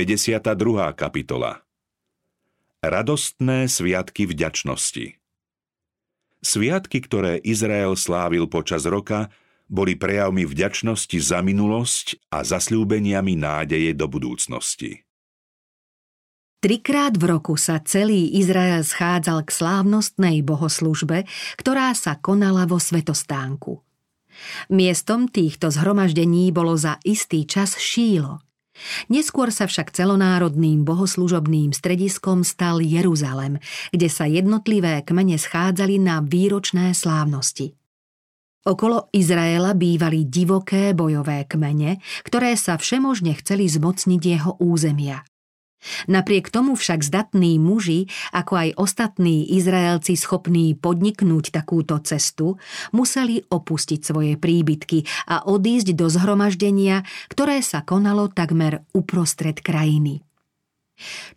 52. kapitola Radostné sviatky vďačnosti Sviatky, ktoré Izrael slávil počas roka, boli prejavmi vďačnosti za minulosť a zasľúbeniami nádeje do budúcnosti. Trikrát v roku sa celý Izrael schádzal k slávnostnej bohoslužbe, ktorá sa konala vo Svetostánku. Miestom týchto zhromaždení bolo za istý čas Šílo – Neskôr sa však celonárodným bohoslužobným strediskom stal Jeruzalem, kde sa jednotlivé kmene schádzali na výročné slávnosti. Okolo Izraela bývali divoké bojové kmene, ktoré sa všemožne chceli zmocniť jeho územia. Napriek tomu však zdatní muži, ako aj ostatní Izraelci schopní podniknúť takúto cestu, museli opustiť svoje príbytky a odísť do zhromaždenia, ktoré sa konalo takmer uprostred krajiny.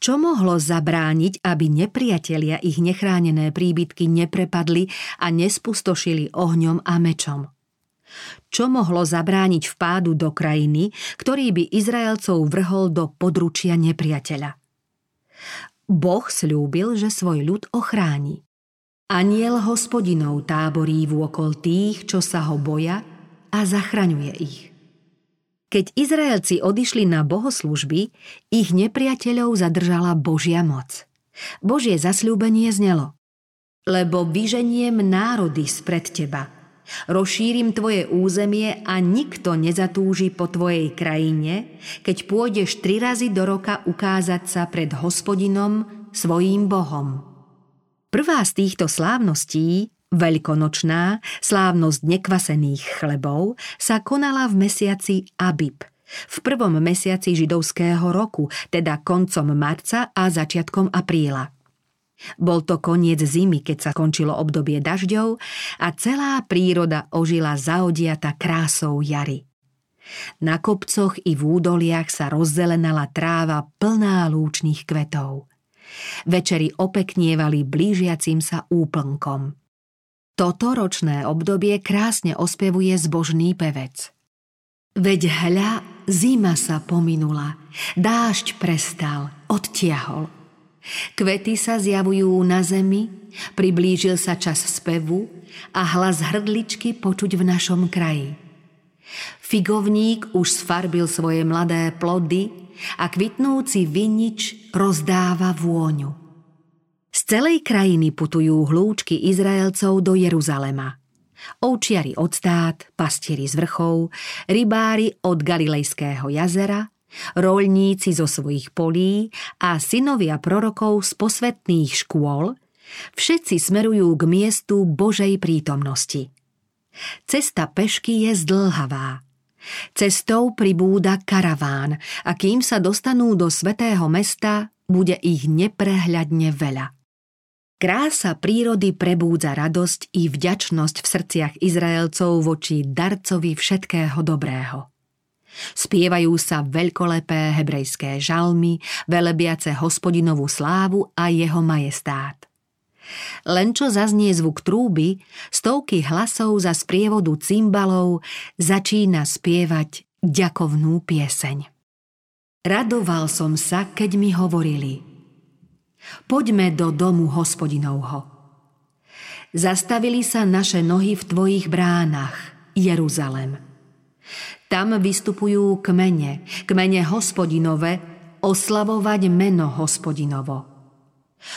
Čo mohlo zabrániť, aby nepriatelia ich nechránené príbytky neprepadli a nespustošili ohňom a mečom? Čo mohlo zabrániť vpádu do krajiny, ktorý by Izraelcov vrhol do područia nepriateľa? Boh slúbil, že svoj ľud ochráni. Aniel hospodinov táborí vôkol tých, čo sa ho boja a zachraňuje ich. Keď Izraelci odišli na bohoslužby, ich nepriateľov zadržala Božia moc. Božie zasľúbenie znelo. Lebo vyženiem národy spred teba – Rozšírim tvoje územie a nikto nezatúži po tvojej krajine, keď pôjdeš tri razy do roka ukázať sa pred hospodinom, svojím Bohom. Prvá z týchto slávností, veľkonočná, slávnosť nekvasených chlebov, sa konala v mesiaci Abib, v prvom mesiaci židovského roku, teda koncom marca a začiatkom apríla. Bol to koniec zimy, keď sa končilo obdobie dažďov a celá príroda ožila zaodiata krásou jary. Na kopcoch i v údoliach sa rozzelenala tráva plná lúčných kvetov. Večery opeknievali blížiacim sa úplnkom. Toto ročné obdobie krásne ospevuje zbožný pevec. Veď hľa, zima sa pominula, dážď prestal, odtiahol – Kvety sa zjavujú na zemi, priblížil sa čas spevu a hlas hrdličky počuť v našom kraji. Figovník už sfarbil svoje mladé plody a kvitnúci vinič rozdáva vôňu. Z celej krajiny putujú hlúčky Izraelcov do Jeruzalema. Ovčiari od stát, pastieri z vrchov, rybári od Galilejského jazera – rolníci zo svojich polí a synovia prorokov z posvetných škôl, všetci smerujú k miestu Božej prítomnosti. Cesta pešky je zdlhavá. Cestou pribúda karaván a kým sa dostanú do svetého mesta, bude ich neprehľadne veľa. Krása prírody prebúdza radosť i vďačnosť v srdciach Izraelcov voči darcovi všetkého dobrého. Spievajú sa veľkolepé hebrejské žalmy, velebiace hospodinovú slávu a jeho majestát. Len čo zaznie zvuk trúby, stovky hlasov za sprievodu cymbalov začína spievať ďakovnú pieseň. Radoval som sa, keď mi hovorili Poďme do domu hospodinovho. Zastavili sa naše nohy v tvojich bránach, Jeruzalem. Tam vystupujú kmene, kmene hospodinové, oslavovať meno hospodinovo.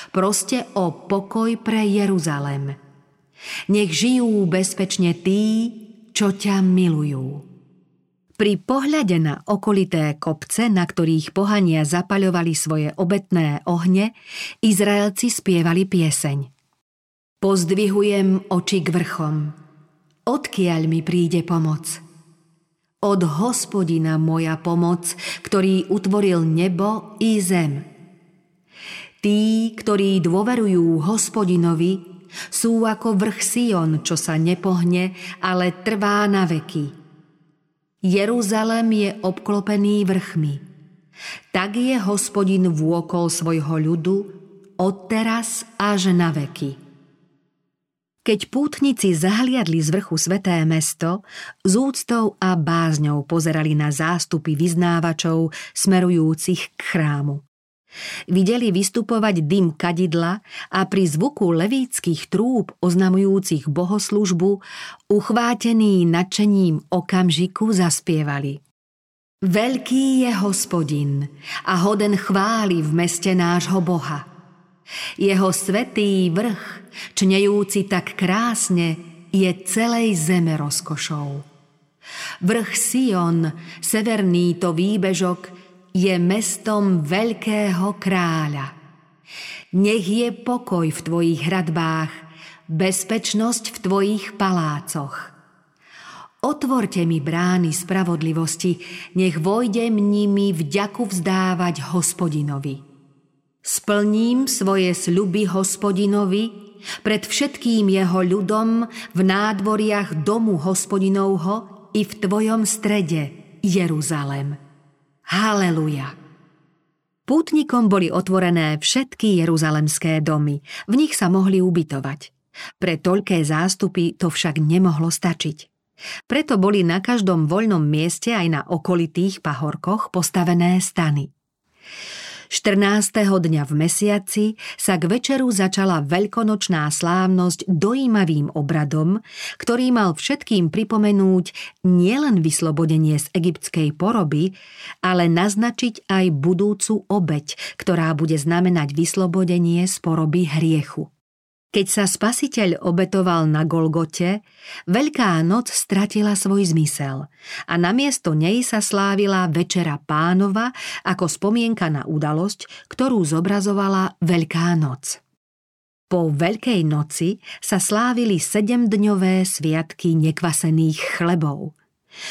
Proste o pokoj pre Jeruzalem. Nech žijú bezpečne tí, čo ťa milujú. Pri pohľade na okolité kopce, na ktorých pohania zapaľovali svoje obetné ohne, Izraelci spievali pieseň. Pozdvihujem oči k vrchom. Odkiaľ mi príde pomoc? Od hospodina moja pomoc, ktorý utvoril nebo i zem. Tí, ktorí dôverujú hospodinovi, sú ako vrch Sion, čo sa nepohne, ale trvá na veky. Jeruzalem je obklopený vrchmi. Tak je hospodin vôkol svojho ľudu od teraz až na veky. Keď pútnici zahliadli z vrchu sveté mesto, z úctou a bázňou pozerali na zástupy vyznávačov smerujúcich k chrámu. Videli vystupovať dym kadidla a pri zvuku levíckých trúb oznamujúcich bohoslužbu uchvátení nadšením okamžiku zaspievali. Veľký je hospodin a hoden chváli v meste nášho Boha. Jeho svetý vrch čnejúci tak krásne, je celej zeme rozkošou. Vrch Sion, severný to výbežok, je mestom veľkého kráľa. Nech je pokoj v tvojich hradbách, bezpečnosť v tvojich palácoch. Otvorte mi brány spravodlivosti, nech vojdem nimi vďaku vzdávať hospodinovi. Splním svoje sľuby hospodinovi, pred všetkým jeho ľudom v nádvoriach domu hospodinovho i v tvojom strede, Jeruzalem. Haleluja! Pútnikom boli otvorené všetky jeruzalemské domy, v nich sa mohli ubytovať. Pre toľké zástupy to však nemohlo stačiť. Preto boli na každom voľnom mieste aj na okolitých pahorkoch postavené stany. 14. dňa v mesiaci sa k večeru začala veľkonočná slávnosť dojímavým obradom, ktorý mal všetkým pripomenúť nielen vyslobodenie z egyptskej poroby, ale naznačiť aj budúcu obeď, ktorá bude znamenať vyslobodenie z poroby hriechu. Keď sa spasiteľ obetoval na Golgote, Veľká noc stratila svoj zmysel a namiesto nej sa slávila Večera pánova ako spomienka na udalosť, ktorú zobrazovala Veľká noc. Po Veľkej noci sa slávili sedemdňové sviatky nekvasených chlebov.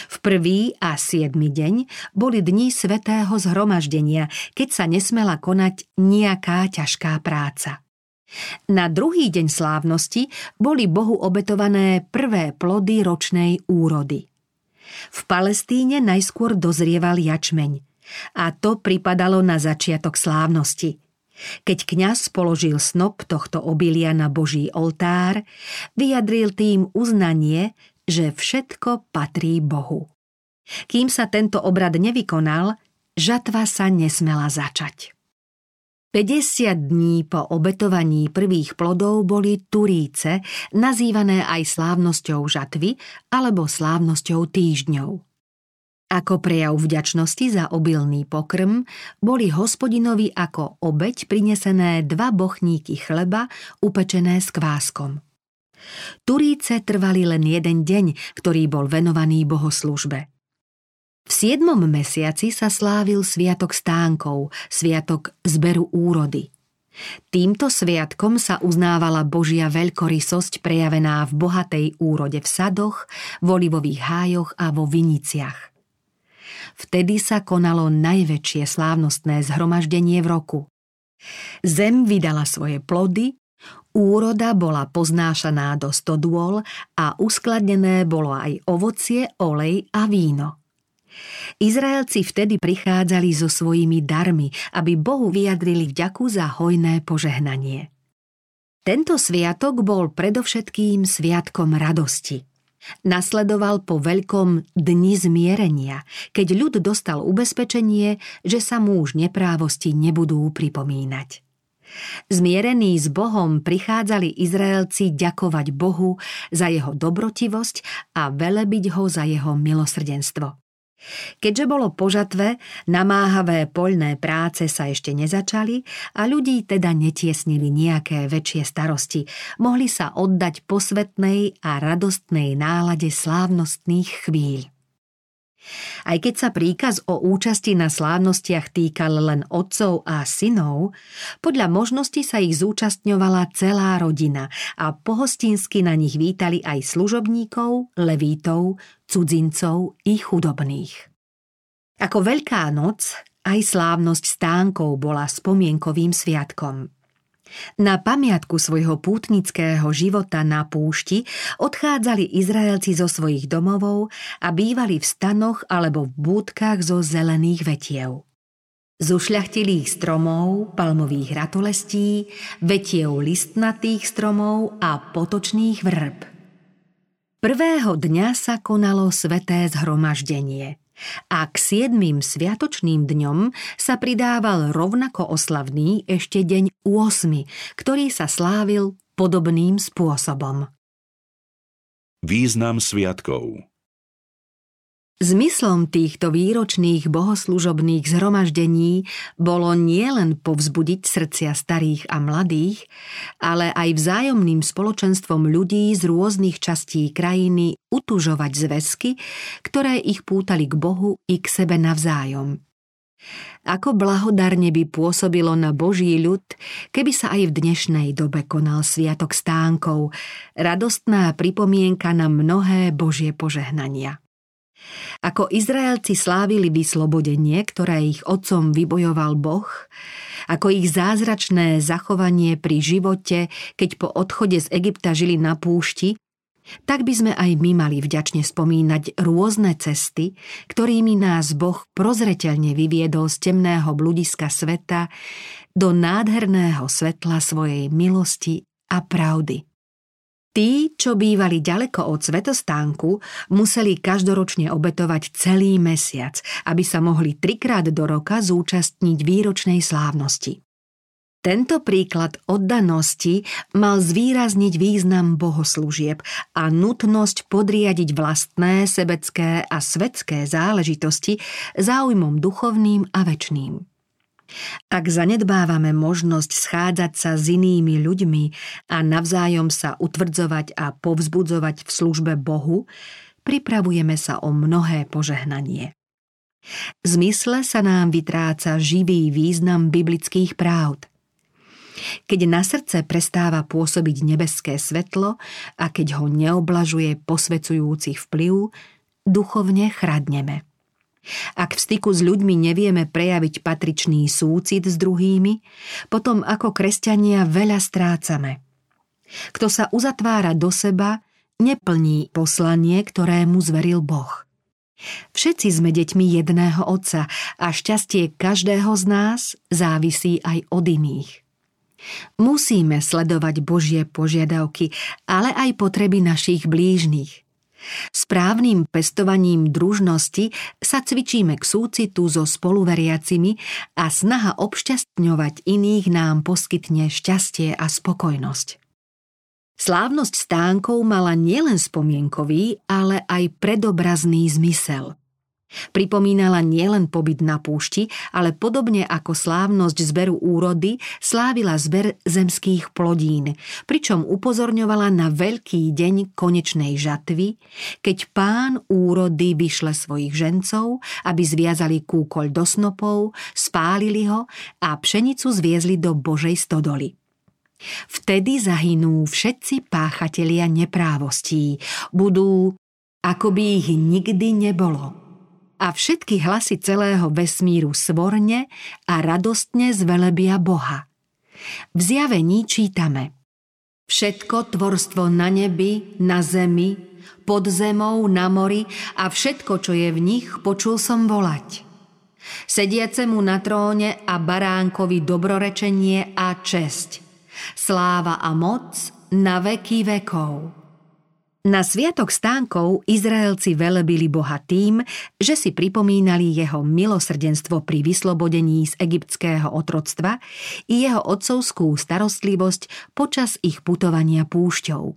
V prvý a siedmy deň boli dni svetého zhromaždenia, keď sa nesmela konať nejaká ťažká práca. Na druhý deň slávnosti boli Bohu obetované prvé plody ročnej úrody. V Palestíne najskôr dozrieval jačmeň a to pripadalo na začiatok slávnosti. Keď kňaz položil snop tohto obilia na Boží oltár, vyjadril tým uznanie, že všetko patrí Bohu. Kým sa tento obrad nevykonal, žatva sa nesmela začať. 50 dní po obetovaní prvých plodov boli turíce, nazývané aj slávnosťou žatvy alebo slávnosťou týždňov. Ako prejav vďačnosti za obilný pokrm boli hospodinovi ako obeď prinesené dva bochníky chleba upečené s kváskom. Turíce trvali len jeden deň, ktorý bol venovaný bohoslužbe. V siedmom mesiaci sa slávil Sviatok stánkov, Sviatok zberu úrody. Týmto sviatkom sa uznávala Božia veľkorysosť prejavená v bohatej úrode v sadoch, v olivových hájoch a vo viniciach. Vtedy sa konalo najväčšie slávnostné zhromaždenie v roku. Zem vydala svoje plody, úroda bola poznášaná do stodôl a uskladnené bolo aj ovocie, olej a víno. Izraelci vtedy prichádzali so svojimi darmi, aby Bohu vyjadrili vďaku za hojné požehnanie. Tento sviatok bol predovšetkým sviatkom radosti. Nasledoval po veľkom dni zmierenia, keď ľud dostal ubezpečenie, že sa mu už neprávosti nebudú pripomínať. Zmierení s Bohom prichádzali Izraelci ďakovať Bohu za jeho dobrotivosť a velebiť ho za jeho milosrdenstvo. Keďže bolo po žatve, namáhavé poľné práce sa ešte nezačali a ľudí teda netiesnili nejaké väčšie starosti, mohli sa oddať posvetnej a radostnej nálade slávnostných chvíľ. Aj keď sa príkaz o účasti na slávnostiach týkal len otcov a synov, podľa možnosti sa ich zúčastňovala celá rodina a pohostinsky na nich vítali aj služobníkov, levítov, cudzincov i chudobných. Ako Veľká noc, aj slávnosť stánkov bola spomienkovým sviatkom – na pamiatku svojho pútnického života na púšti odchádzali Izraelci zo svojich domovov a bývali v stanoch alebo v búdkach zo zelených vetiev. z ušľachtilých stromov, palmových ratolestí, vetiev listnatých stromov a potočných vrb. Prvého dňa sa konalo sveté zhromaždenie a k siedmým sviatočným dňom sa pridával rovnako oslavný ešte deň 8, ktorý sa slávil podobným spôsobom. Význam sviatkov Zmyslom týchto výročných bohoslužobných zhromaždení bolo nielen povzbudiť srdcia starých a mladých, ale aj vzájomným spoločenstvom ľudí z rôznych častí krajiny utužovať zväzky, ktoré ich pútali k Bohu i k sebe navzájom. Ako blahodarne by pôsobilo na Boží ľud, keby sa aj v dnešnej dobe konal Sviatok stánkov, radostná pripomienka na mnohé Božie požehnania. Ako Izraelci slávili vyslobodenie, ktoré ich otcom vybojoval Boh, ako ich zázračné zachovanie pri živote, keď po odchode z Egypta žili na púšti, tak by sme aj my mali vďačne spomínať rôzne cesty, ktorými nás Boh prozreteľne vyviedol z temného bludiska sveta do nádherného svetla svojej milosti a pravdy. Tí, čo bývali ďaleko od svetostánku, museli každoročne obetovať celý mesiac, aby sa mohli trikrát do roka zúčastniť výročnej slávnosti. Tento príklad oddanosti mal zvýrazniť význam bohoslúžieb a nutnosť podriadiť vlastné sebecké a svetské záležitosti záujmom duchovným a väčným. Ak zanedbávame možnosť schádzať sa s inými ľuďmi a navzájom sa utvrdzovať a povzbudzovať v službe Bohu, pripravujeme sa o mnohé požehnanie. V zmysle sa nám vytráca živý význam biblických právd. Keď na srdce prestáva pôsobiť nebeské svetlo a keď ho neoblažuje posvecujúci vplyv, duchovne chradneme. Ak v styku s ľuďmi nevieme prejaviť patričný súcit s druhými, potom ako kresťania veľa strácame. Kto sa uzatvára do seba, neplní poslanie, ktoré mu zveril Boh. Všetci sme deťmi jedného Otca a šťastie každého z nás závisí aj od iných. Musíme sledovať Božie požiadavky, ale aj potreby našich blížnych. Správnym pestovaním družnosti sa cvičíme k súcitu so spoluveriacimi a snaha obšťastňovať iných nám poskytne šťastie a spokojnosť. Slávnosť stánkov mala nielen spomienkový, ale aj predobrazný zmysel – Pripomínala nielen pobyt na púšti, ale podobne ako slávnosť zberu úrody, slávila zber zemských plodín, pričom upozorňovala na veľký deň konečnej žatvy, keď pán úrody vyšle svojich žencov, aby zviazali kúkoľ do snopov, spálili ho a pšenicu zviezli do Božej stodoly. Vtedy zahynú všetci páchatelia neprávostí, budú ako by ich nikdy nebolo a všetky hlasy celého vesmíru svorne a radostne zvelebia Boha. V zjavení čítame Všetko tvorstvo na nebi, na zemi, pod zemou, na mori a všetko, čo je v nich, počul som volať. Sediacemu na tróne a baránkovi dobrorečenie a česť. Sláva a moc na veky vekov. Na sviatok stánkov Izraelci velebili Boha tým, že si pripomínali jeho milosrdenstvo pri vyslobodení z egyptského otroctva i jeho otcovskú starostlivosť počas ich putovania púšťou.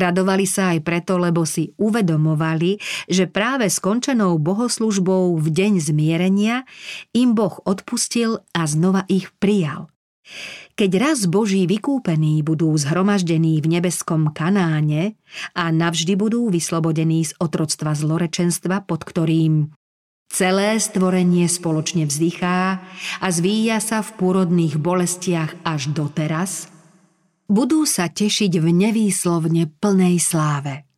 Radovali sa aj preto, lebo si uvedomovali, že práve skončenou bohoslužbou v deň zmierenia im Boh odpustil a znova ich prijal. Keď raz Boží vykúpení budú zhromaždení v nebeskom Kanáne a navždy budú vyslobodení z otroctva zlorečenstva, pod ktorým celé stvorenie spoločne vzdychá a zvíja sa v pôrodných bolestiach až doteraz, budú sa tešiť v nevýslovne plnej sláve.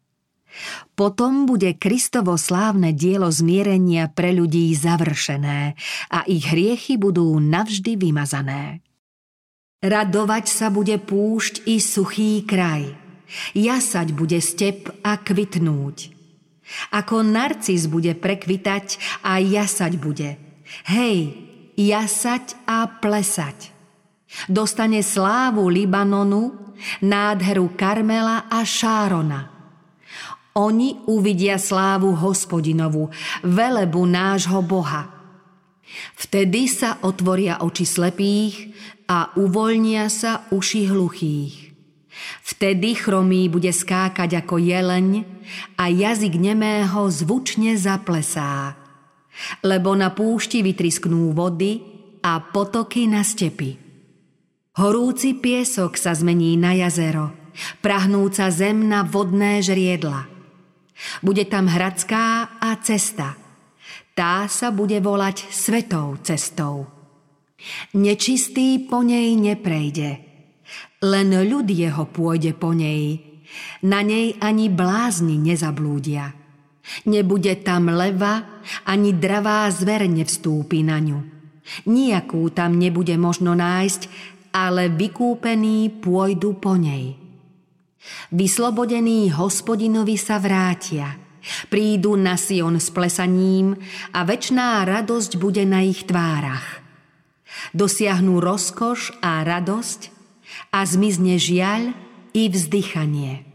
Potom bude Kristovo slávne dielo zmierenia pre ľudí završené a ich hriechy budú navždy vymazané. Radovať sa bude púšť i suchý kraj. Jasať bude step a kvitnúť. Ako narcis bude prekvitať a jasať bude. Hej, jasať a plesať. Dostane slávu Libanonu, nádheru Karmela a Šárona. Oni uvidia slávu hospodinovu, velebu nášho Boha. Vtedy sa otvoria oči slepých a uvoľnia sa uši hluchých. Vtedy chromý bude skákať ako jeleň a jazyk nemého zvučne zaplesá. Lebo na púšti vytrisknú vody a potoky na stepy. Horúci piesok sa zmení na jazero, prahnúca zem na vodné žriedla. Bude tam hradská a cesta. Tá sa bude volať svetou cestou. Nečistý po nej neprejde. Len ľud jeho pôjde po nej. Na nej ani blázni nezablúdia. Nebude tam leva, ani dravá zver nevstúpi na ňu. Nijakú tam nebude možno nájsť, ale vykúpení pôjdu po nej. Vyslobodení hospodinovi sa vrátia, prídu na Sion s plesaním a väčná radosť bude na ich tvárach. Dosiahnu rozkoš a radosť a zmizne žiaľ i vzdychanie.